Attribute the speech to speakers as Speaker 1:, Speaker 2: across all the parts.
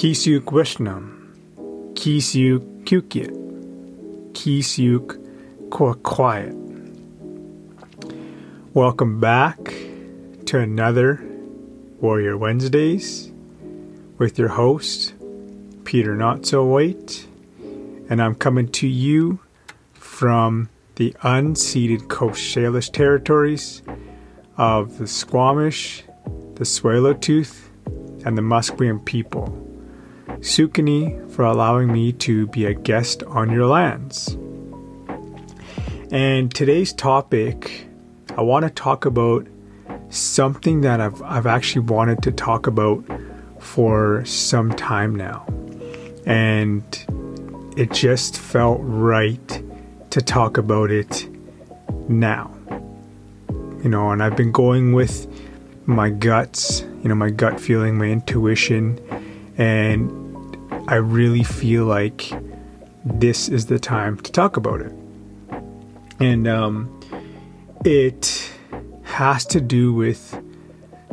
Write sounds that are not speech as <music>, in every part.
Speaker 1: Kisiuk Wishnam, Kisiuk Kukyit, Kisiuk Quiet. Welcome back to another Warrior Wednesdays with your host, Peter Not So White, and I'm coming to you from the unceded Coast Salish territories of the Squamish, the Tsleil-Waututh, and the Musqueam people. Sukani for allowing me to be a guest on your lands. And today's topic, I want to talk about something that I've, I've actually wanted to talk about for some time now. And it just felt right to talk about it now. You know, and I've been going with my guts, you know, my gut feeling, my intuition, and I really feel like this is the time to talk about it. And um, it has to do with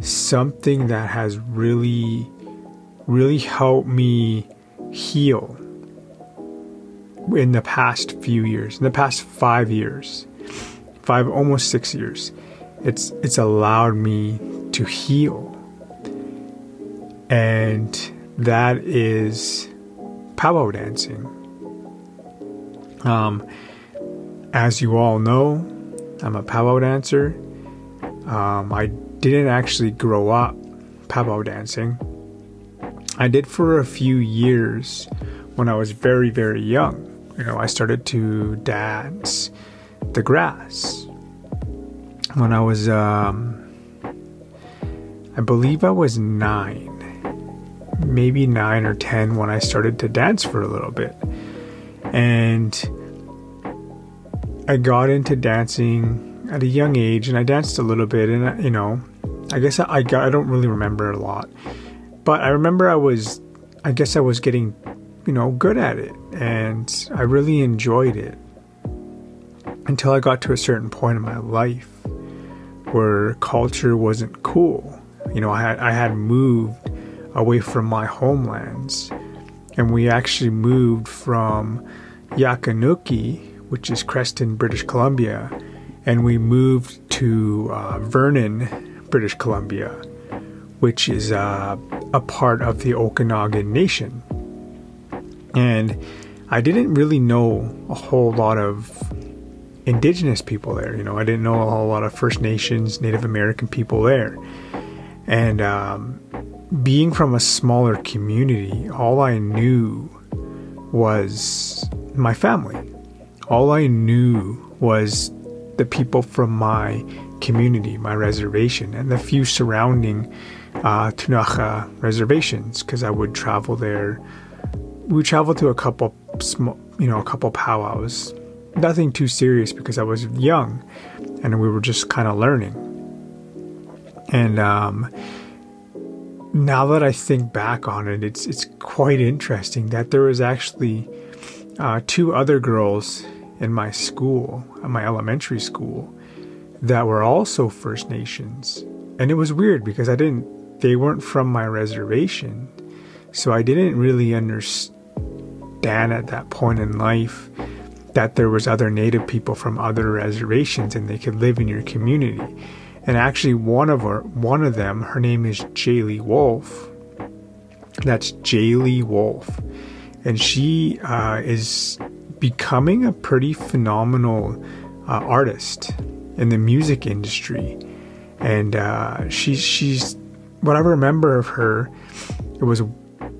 Speaker 1: something that has really, really helped me heal in the past few years, in the past five years, five almost six years. It's it's allowed me to heal, and that is powwow dancing. Um, as you all know, I'm a powwow dancer. Um, I didn't actually grow up powwow dancing. I did for a few years when I was very, very young. You know, I started to dance the grass when I was, um, I believe I was nine, maybe nine or ten when I started to dance for a little bit. And I got into dancing at a young age and I danced a little bit and, you know, I guess I, I got, I don't really remember a lot, but I remember I was, I guess I was getting, you know, good at it and I really enjoyed it until I got to a certain point in my life where culture wasn't cool. You know, I had, I had moved away from my homelands, and we actually moved from Yakanuki, which is Creston, British Columbia, and we moved to uh, Vernon, British Columbia, which is uh, a part of the Okanagan Nation. And I didn't really know a whole lot of indigenous people there. You know, I didn't know a whole lot of First Nations, Native American people there. And um, being from a smaller community, all I knew was my family. All I knew was the people from my community, my reservation, and the few surrounding uh, Ktunaxa reservations, because I would travel there. We traveled to a couple, small, you know, a couple powwows nothing too serious because I was young and we were just kind of learning. And um, now that I think back on it, it's it's quite interesting that there was actually uh, two other girls in my school, my elementary school, that were also First Nations, and it was weird because I didn't. They weren't from my reservation, so I didn't really understand at that point in life that there was other native people from other reservations and they could live in your community. And actually one of our one of them, her name is Jayli Wolf. That's Jayli Wolf. And she uh, is becoming a pretty phenomenal uh, artist in the music industry. And uh, she's she's what I remember of her, it was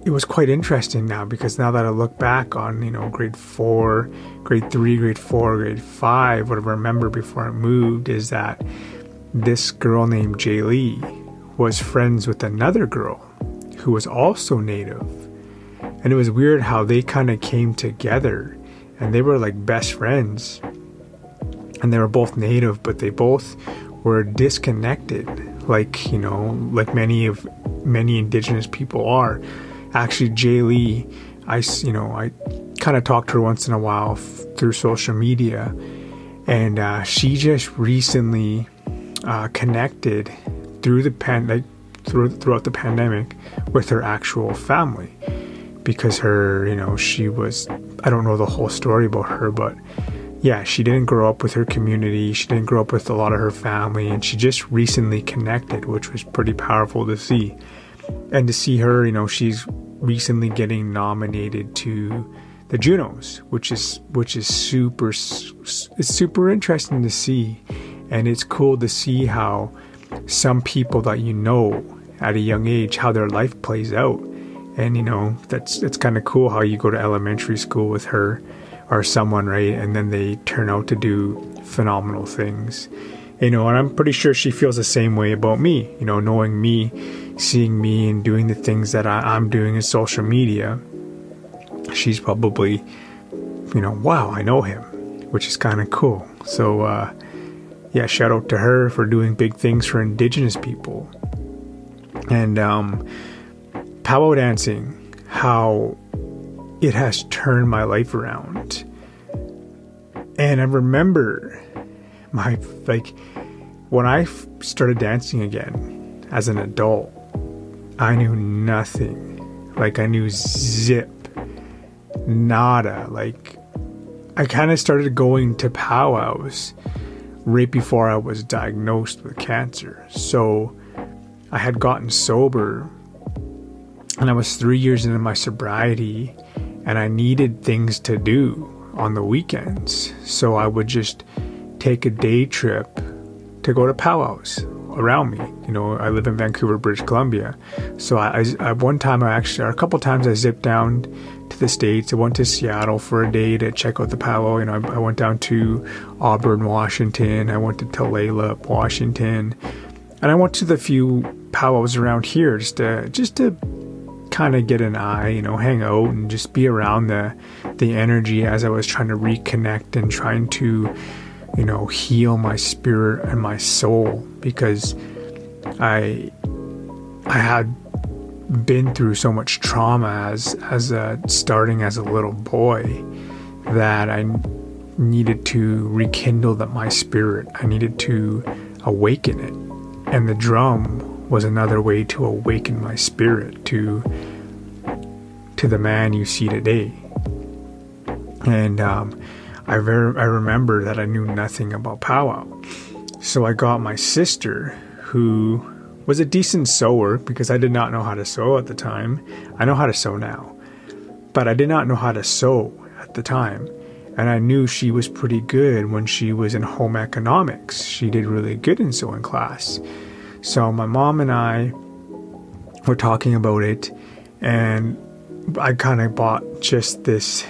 Speaker 1: it was quite interesting now because now that I look back on, you know, grade four, grade three, grade four, grade five, what I remember before I moved is that this girl named Jayli was friends with another girl who was also native. And it was weird how they kind of came together and they were like best friends. And they were both native, but they both were disconnected, like, you know, like many of many indigenous people are actually Jayli, I you know I kind of talked to her once in a while f- through social media, and uh, she just recently uh, connected through the pan like through, throughout the pandemic with her actual family, because her, you know, she was, I don't know the whole story about her, but yeah, she didn't grow up with her community. She didn't grow up with a lot of her family, and she just recently connected, which was pretty powerful to see. And to see her, you know, she's recently getting nominated to the Junos, which is which is super it's super interesting to see, and it's cool to see how some people that you know at a young age how their life plays out, and you know that's it's kind of cool how you go to elementary school with her or someone right, and then they turn out to do phenomenal things, you know, and I'm pretty sure she feels the same way about me, you know, knowing me, seeing me, and doing the things that I, I'm doing in social media. She's probably, you know, wow, I know him, which is kind of cool. So, uh, yeah, shout out to her for doing big things for Indigenous people. And um, powwow dancing, how it has turned my life around. And I remember my, like, when I started dancing again as an adult, I knew nothing. Like, I knew zip nada. Like, I kind of started going to powwows right before I was diagnosed with cancer. So I had gotten sober and I was three years into my sobriety and I needed things to do on the weekends. So I would just take a day trip to go to powwows around me. You know, I live in Vancouver, British Columbia. So I, I, one time I actually, or a couple times I zipped down to the States. I went to Seattle for a day to check out the powwow. You know, I, I went down to Auburn, Washington. I went to Tulalip, Washington. And I went to the few powwows around here just to, just to kind of get an eye, you know, hang out and just be around the, the energy as I was trying to reconnect and trying to, you know, heal my spirit and my soul because I I had been through so much trauma as as a, starting as a little boy that I needed to rekindle that my spirit. I needed to awaken it, and the drum was another way to awaken my spirit to to the man you see today. And um, I ver- I remember that I knew nothing about powwow, so I got my sister who was a decent sewer because I did not know how to sew at the time. I know how to sew now, but I did not know how to sew at the time. And I knew she was pretty good when she was in home economics. She did really good in sewing class. So my mom and I were talking about it, and I kind of bought just this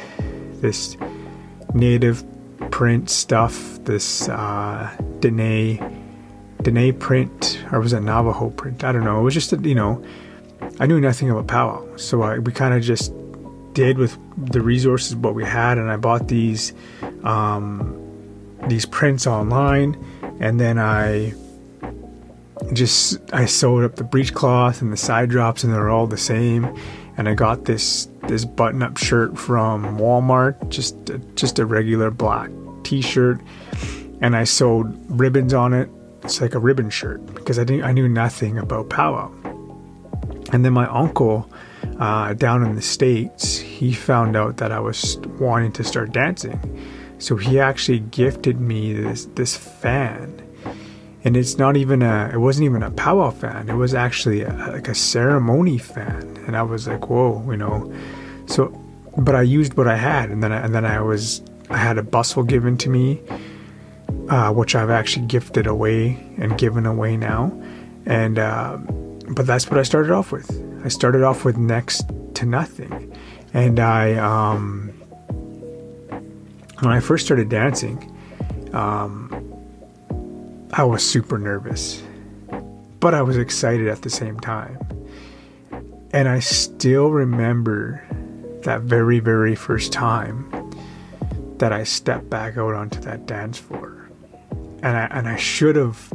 Speaker 1: this native print stuff, this uh, Dene Dene print, or was it Navajo print? I don't know. It was just, a, you know, I knew nothing about powwow. So I, we kind of just did with the resources what we had, and I bought these um, these prints online, and then I just I sewed up the breechcloth and the side drops, and they're all the same. And I got this this button up shirt from Walmart, just just a regular black T-shirt, and I sewed ribbons on it it's like a ribbon shirt because I didn't I knew nothing about powwow. And then my uncle uh, down in the states, he found out that I was wanting to start dancing, so he actually gifted me this this fan. And it's not even a, it wasn't even a powwow fan. It was actually a, like a ceremony fan. And I was like, whoa, you know. So, but I used what I had, and then I, and then I was I had a bustle given to me uh, which I've actually gifted away and given away now. And uh, but that's what I started off with. I started off with next to nothing, and I um, when I first started dancing, um, I was super nervous, but I was excited at the same time. And I still remember that very, very first time that I stepped back out onto that dance floor and I and I should have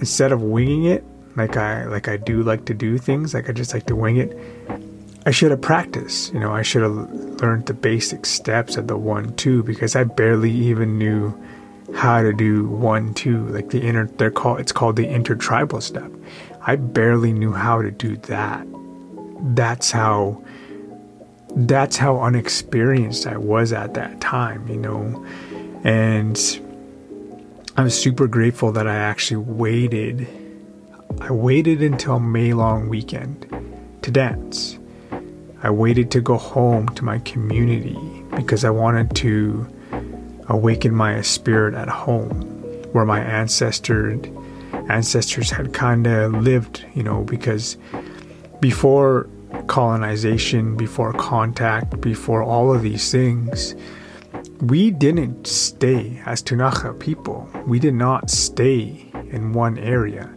Speaker 1: instead of winging it like I like I do like to do things like I just like to wing it I should have practiced you know I should have learned the basic steps of the one two because I barely even knew how to do one two like the inner they're called it's called the intertribal step I barely knew how to do that that's how that's how unexperienced I was at that time, you know. And I'm super grateful that I actually waited. I waited until May long weekend to dance. I waited to go home to my community because I wanted to awaken my spirit at home where my ancestors ancestors had kind of lived, you know, because before colonization, before contact, before all of these things, we didn't stay as Ktunaxa people. We did not stay in one area.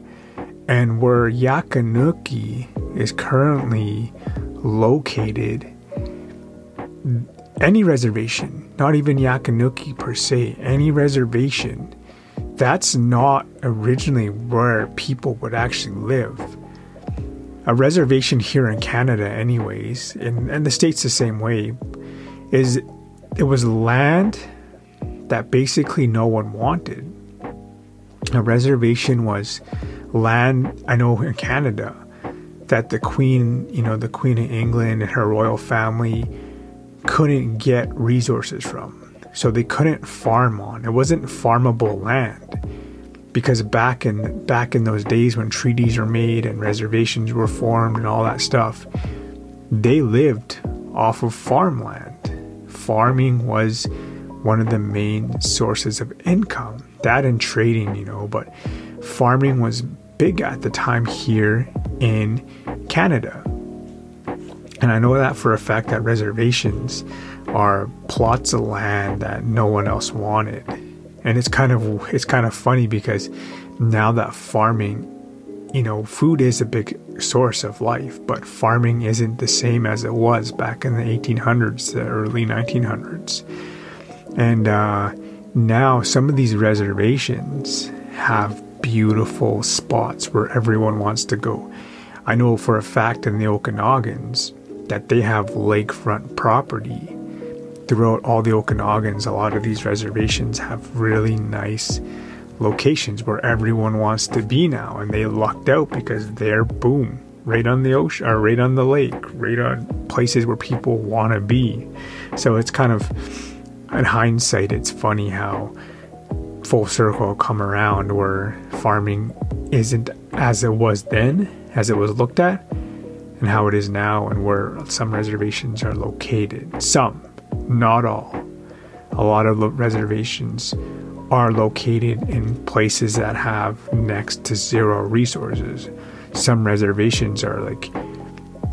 Speaker 1: And where Yakanuki is currently located, any reservation, not even Yakanuki per se, any reservation, that's not originally where people would actually live. A reservation here in Canada, anyways, and, and the States the same way, is it was land that basically no one wanted. A reservation was land, I know in Canada, that the Queen, you know, the Queen of England and her royal family couldn't get resources from. So they couldn't farm on. It wasn't farmable land. Because back in back in those days when treaties were made and reservations were formed and all that stuff, they lived off of farmland. Farming was one of the main sources of income. That and trading, you know, but farming was big at the time here in Canada. And I know that for a fact that reservations are plots of land that no one else wanted. And it's kind of it's kind of funny because now that farming, you know, food is a big source of life, but farming isn't the same as it was back in the 1800s, the early 1900s. And uh, now some of these reservations have beautiful spots where everyone wants to go. I know for a fact in the Okanagans that they have lakefront property throughout all the Okanagans, A lot of these reservations have really nice locations where everyone wants to be now, and they lucked out because they're boom right on the ocean or right on the lake, right on places where people want to be. So it's kind of, in hindsight, it's funny how full circle come around where farming isn't as it was then, as it was looked at, and how it is now, and where some reservations are located. Some, not all. A lot of reservations are located in places that have next to zero resources. Some reservations are like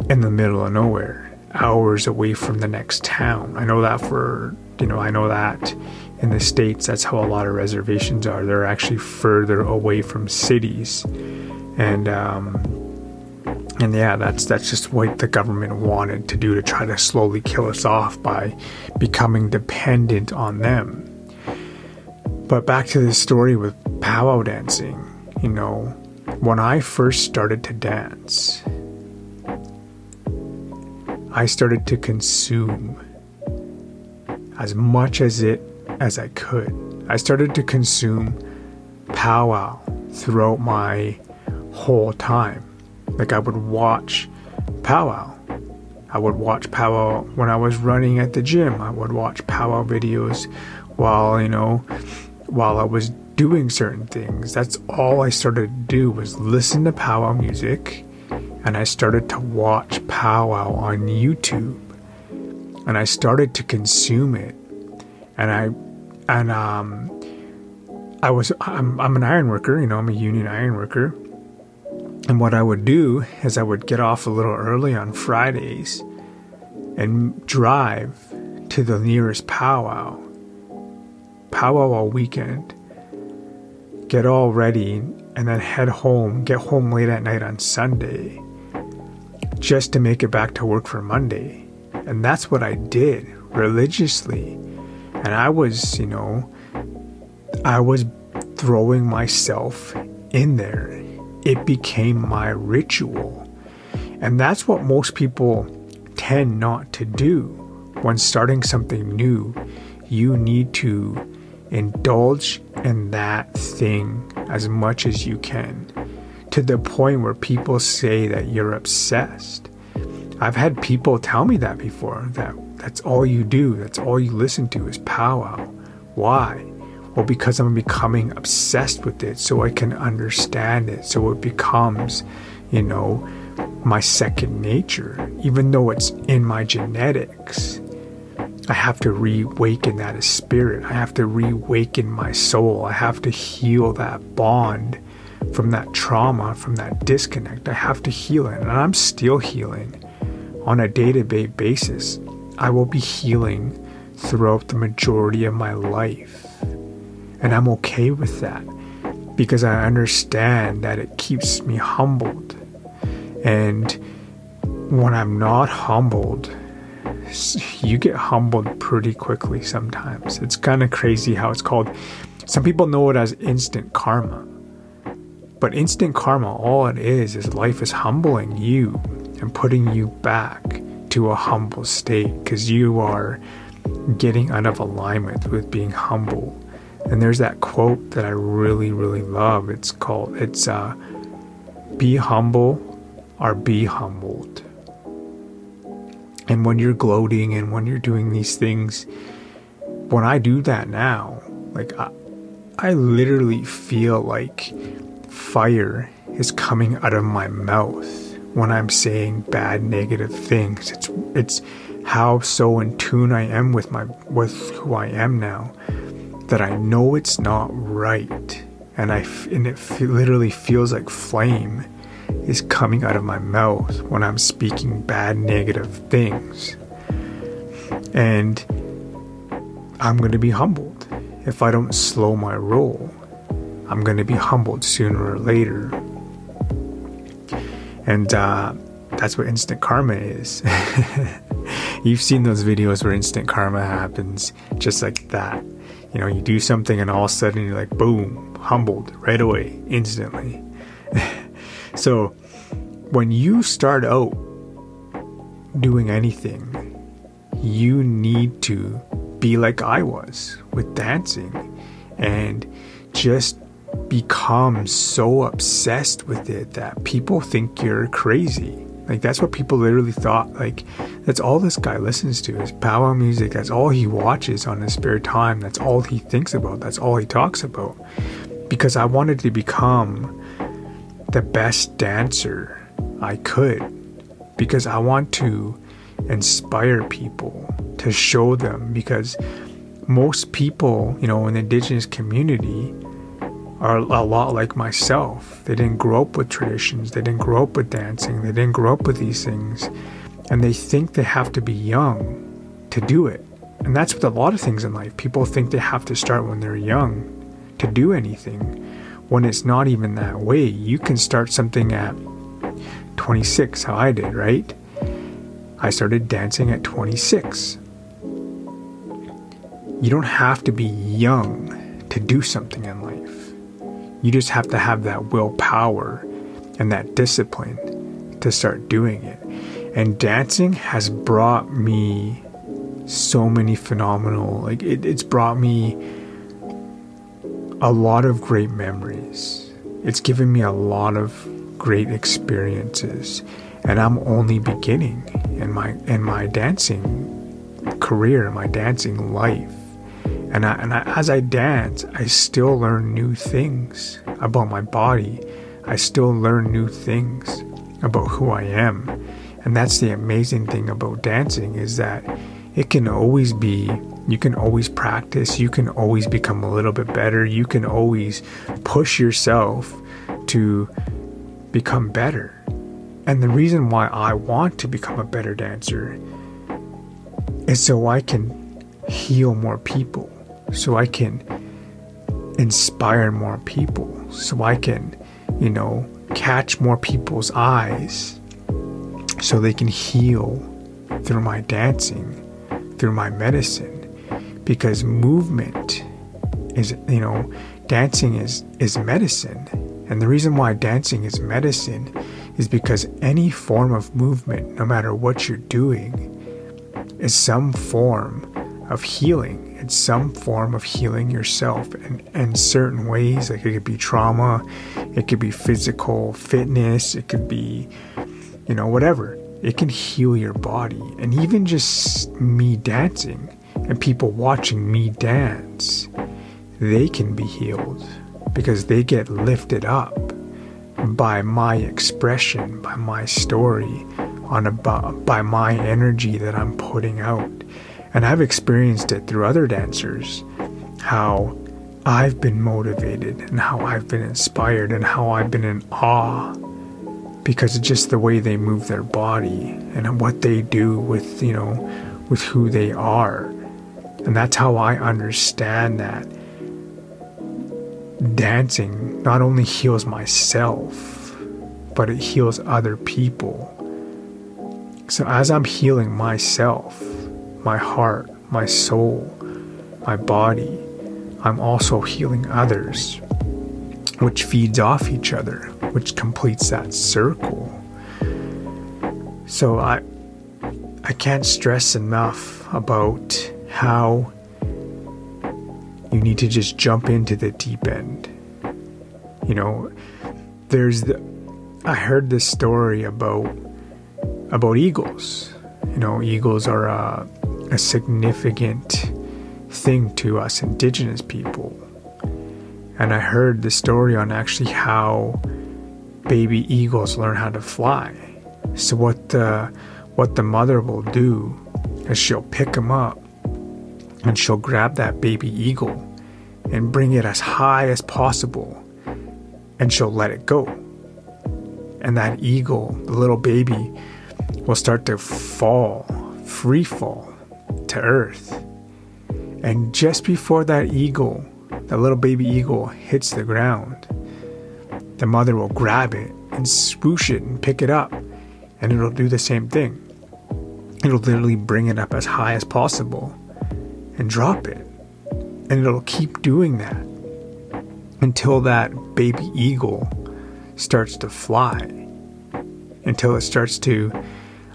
Speaker 1: in the middle of nowhere, hours away from the next town. I know that for, you know, I know that in the States, that's how a lot of reservations are. They're actually further away from cities. And, um, and yeah, that's that's just what the government wanted to do to try to slowly kill us off by becoming dependent on them. But back to this story with powwow dancing, you know, when I first started to dance, I started to consume as much as it as I could. I started to consume powwow throughout my whole time. Like I would watch powwow. I would watch powwow when I was running at the gym. I would watch powwow videos while, you know, while I was doing certain things. That's all I started to do was listen to powwow music and I started to watch powwow on YouTube. And I started to consume it. And I and um I was I'm I'm an iron worker, you know, I'm a union iron worker. And what I would do is I would get off a little early on Fridays and drive to the nearest powwow. Powwow all weekend. Get all ready and then head home, get home late at night on Sunday just to make it back to work for Monday. And that's what I did religiously. And I was, you know, I was throwing myself in there it became my ritual. And that's what most people tend not to do. When starting something new, you need to indulge in that thing as much as you can to the point where people say that you're obsessed. I've had people tell me that before that that's all you do, that's all you listen to is powwow. Why? Well, because I'm becoming obsessed with it so I can understand it, so it becomes, you know, my second nature, even though it's in my genetics. I have to reawaken that spirit. I have to reawaken my soul. I have to heal that bond from that trauma, from that disconnect. I have to heal it. And I'm still healing on a day to day basis. I will be healing throughout the majority of my life. And I'm okay with that because I understand that it keeps me humbled. And when I'm not humbled, you get humbled pretty quickly sometimes. It's kind of crazy how it's called. Some people know it as instant karma. But instant karma, all it is, is life is humbling you and putting you back to a humble state because you are getting out of alignment with being humble. And there's that quote that I really, really love. It's called, it's, uh, be humble or be humbled. And when you're gloating and when you're doing these things, when I do that now, like I, I literally feel like fire is coming out of my mouth when I'm saying bad negative things. It's it's how so in tune I am with my with who I am now that I know it's not right, and I and it literally feels like flame is coming out of my mouth when I'm speaking bad, negative things. And I'm going to be humbled if I don't slow my roll. I'm going to be humbled sooner or later. And uh, that's what instant karma is. <laughs> You've seen those videos where instant karma happens just like that. You know, you do something and all of a sudden you're like, boom, humbled right away, instantly. <laughs> So when you start out doing anything, you need to be like I was with dancing and just become so obsessed with it that people think you're crazy. Like that's what people literally thought. Like that's all this guy listens to is powwow music. That's all he watches on his spare time. That's all he thinks about. That's all he talks about. Because I wanted to become the best dancer I could because I want to inspire people to show them because most people, you know, in the indigenous community are a lot like myself. They didn't grow up with traditions, they didn't grow up with dancing, they didn't grow up with these things, and they think they have to be young to do it. And that's with a lot of things in life. People think they have to start when they're young to do anything when it's not even that way. You can start something at 26, how I did, right? I started dancing at 26. You don't have to be young to do something in life. You just have to have that willpower and that discipline to start doing it. And dancing has brought me so many phenomenal, like, it, it's brought me a lot of great memories. It's given me a lot of great experiences, and I'm only beginning in my in my dancing career, my dancing life. And, I, and I, as I dance, I still learn new things about my body. I still learn new things about who I am. And that's the amazing thing about dancing is that it can always be you can always practice you can always become a little bit better you can always push yourself to become better. And the reason why i want to become a better dancer is so i can heal more people so i can inspire more people so i can you know catch more people's eyes so they can heal through my dancing through my medicine because movement is you know dancing is is medicine. And the reason why dancing is medicine is because any form of movement no matter what you're doing is some form of healing. It's some form of healing yourself in, in certain ways. Like it could be trauma it could be physical fitness it could be you know whatever. It can heal your body. And even just me dancing and people watching me dance, they can be healed because they get lifted up by my expression, by my story, on about by my energy that I'm putting out. And I've experienced it through other dancers how I've been motivated and how I've been inspired and how I've been in awe because it's just the way they move their body and what they do with, you know, with who they are. And that's how I understand that dancing not only heals myself, but it heals other people. So as I'm healing myself, my heart, my soul, my body, I'm also healing others, which feeds off each other, which completes that circle. So I I can't stress enough about how you need to just jump into the deep end. You know, there's the I heard this story about about eagles. You know, eagles are a, a significant thing to us indigenous people. And I heard the story on actually how baby eagles learn how to fly. So what the what the mother will do is she'll pick them up and she'll grab that baby eagle and bring it as high as possible and she'll let it go. And that eagle, the little baby, will start to fall, free fall to earth. And just before that eagle, the little baby eagle hits the ground, the mother will grab it and swoosh it and pick it up, and it'll do the same thing. It'll literally bring it up as high as possible and drop it. And it'll keep doing that until that baby eagle starts to fly, until it starts to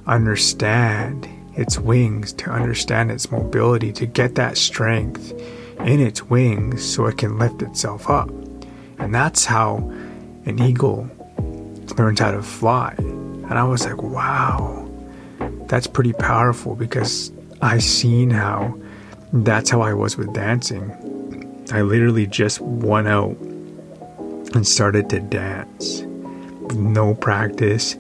Speaker 1: understand its wings, to understand its mobility, to get that strength in its wings so it can lift itself up. And that's how an eagle learns how to fly. And I was like, wow, that's pretty powerful because I seen how that's how I was with dancing. I literally just went out and started to dance. No practice,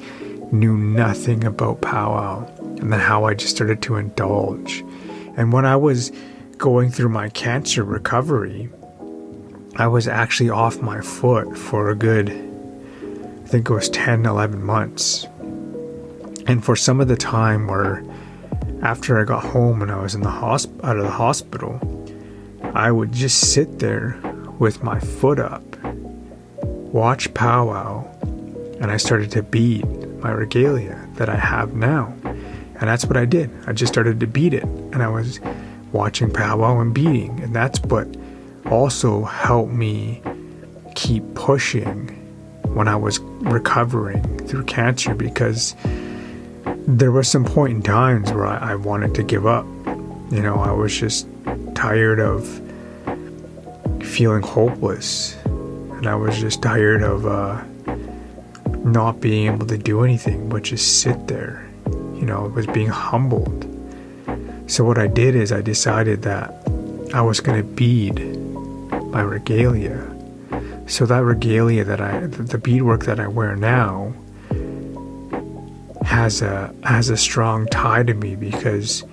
Speaker 1: knew nothing about powwow, and then how I just started to indulge. And when I was going through my cancer recovery, I was actually off my foot for a good, I think it was 10, 11 months. And for some of the time where after I got home and I was in the hosp- out of the hospital, I would just sit there with my foot up, watch powwow, and I started to beat my regalia that I have now. And that's what I did. I just started to beat it. And I was watching powwow and beating. And that's what also helped me keep pushing when I was recovering through cancer because there was some point in times where I, I wanted to give up. You know, I was just tired of feeling hopeless. And I was just tired of uh, not being able to do anything but just sit there. You know, I was being humbled. So what I did is I decided that I was going to bead my regalia. So that regalia that I, the beadwork that I wear now, has a has a strong tie to me because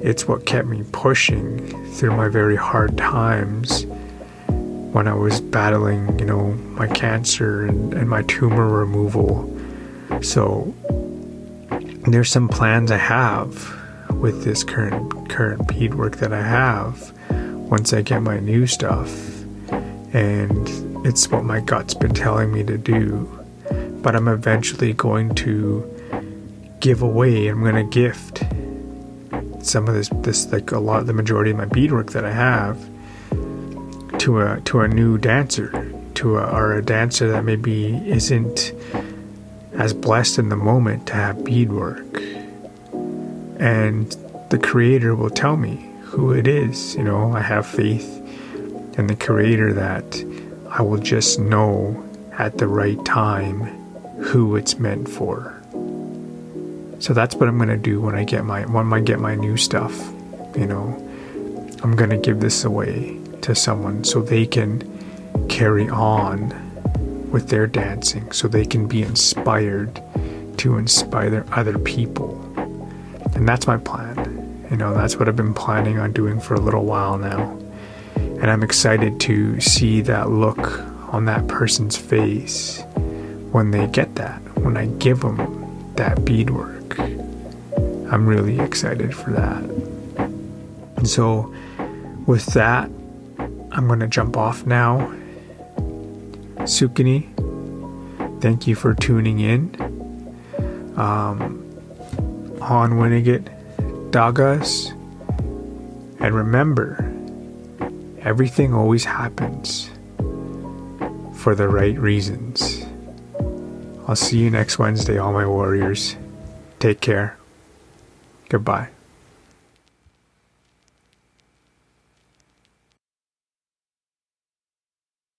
Speaker 1: it's what kept me pushing through my very hard times when I was battling, you know, my cancer and, and my tumor removal. So there's some plans I have with this current current beadwork that I have once I get my new stuff. And it's what my gut's been telling me to do. But I'm eventually going to give away, I'm going to gift some of this, this like a lot, the majority of my beadwork that I have to a to a new dancer, to a, or a dancer that maybe isn't as blessed in the moment to have beadwork, and the creator will tell me who it is. You know, I have faith in the creator that I will just know at the right time who it's meant for. So that's what I'm gonna do when I get my when I get my new stuff. You know, I'm gonna give this away to someone so they can carry on with their dancing, so they can be inspired to inspire other people. And that's my plan. You know, that's what I've been planning on doing for a little while now. And I'm excited to see that look on that person's face when they get that, when I give them that beadwork. I'm really excited for that. And so, with that, I'm going to jump off now. Sukini, thank you for tuning in. Um, on Winnegit Dagas. And remember, everything always happens for the right reasons. I'll see you next Wednesday, all my warriors. Take care. Goodbye.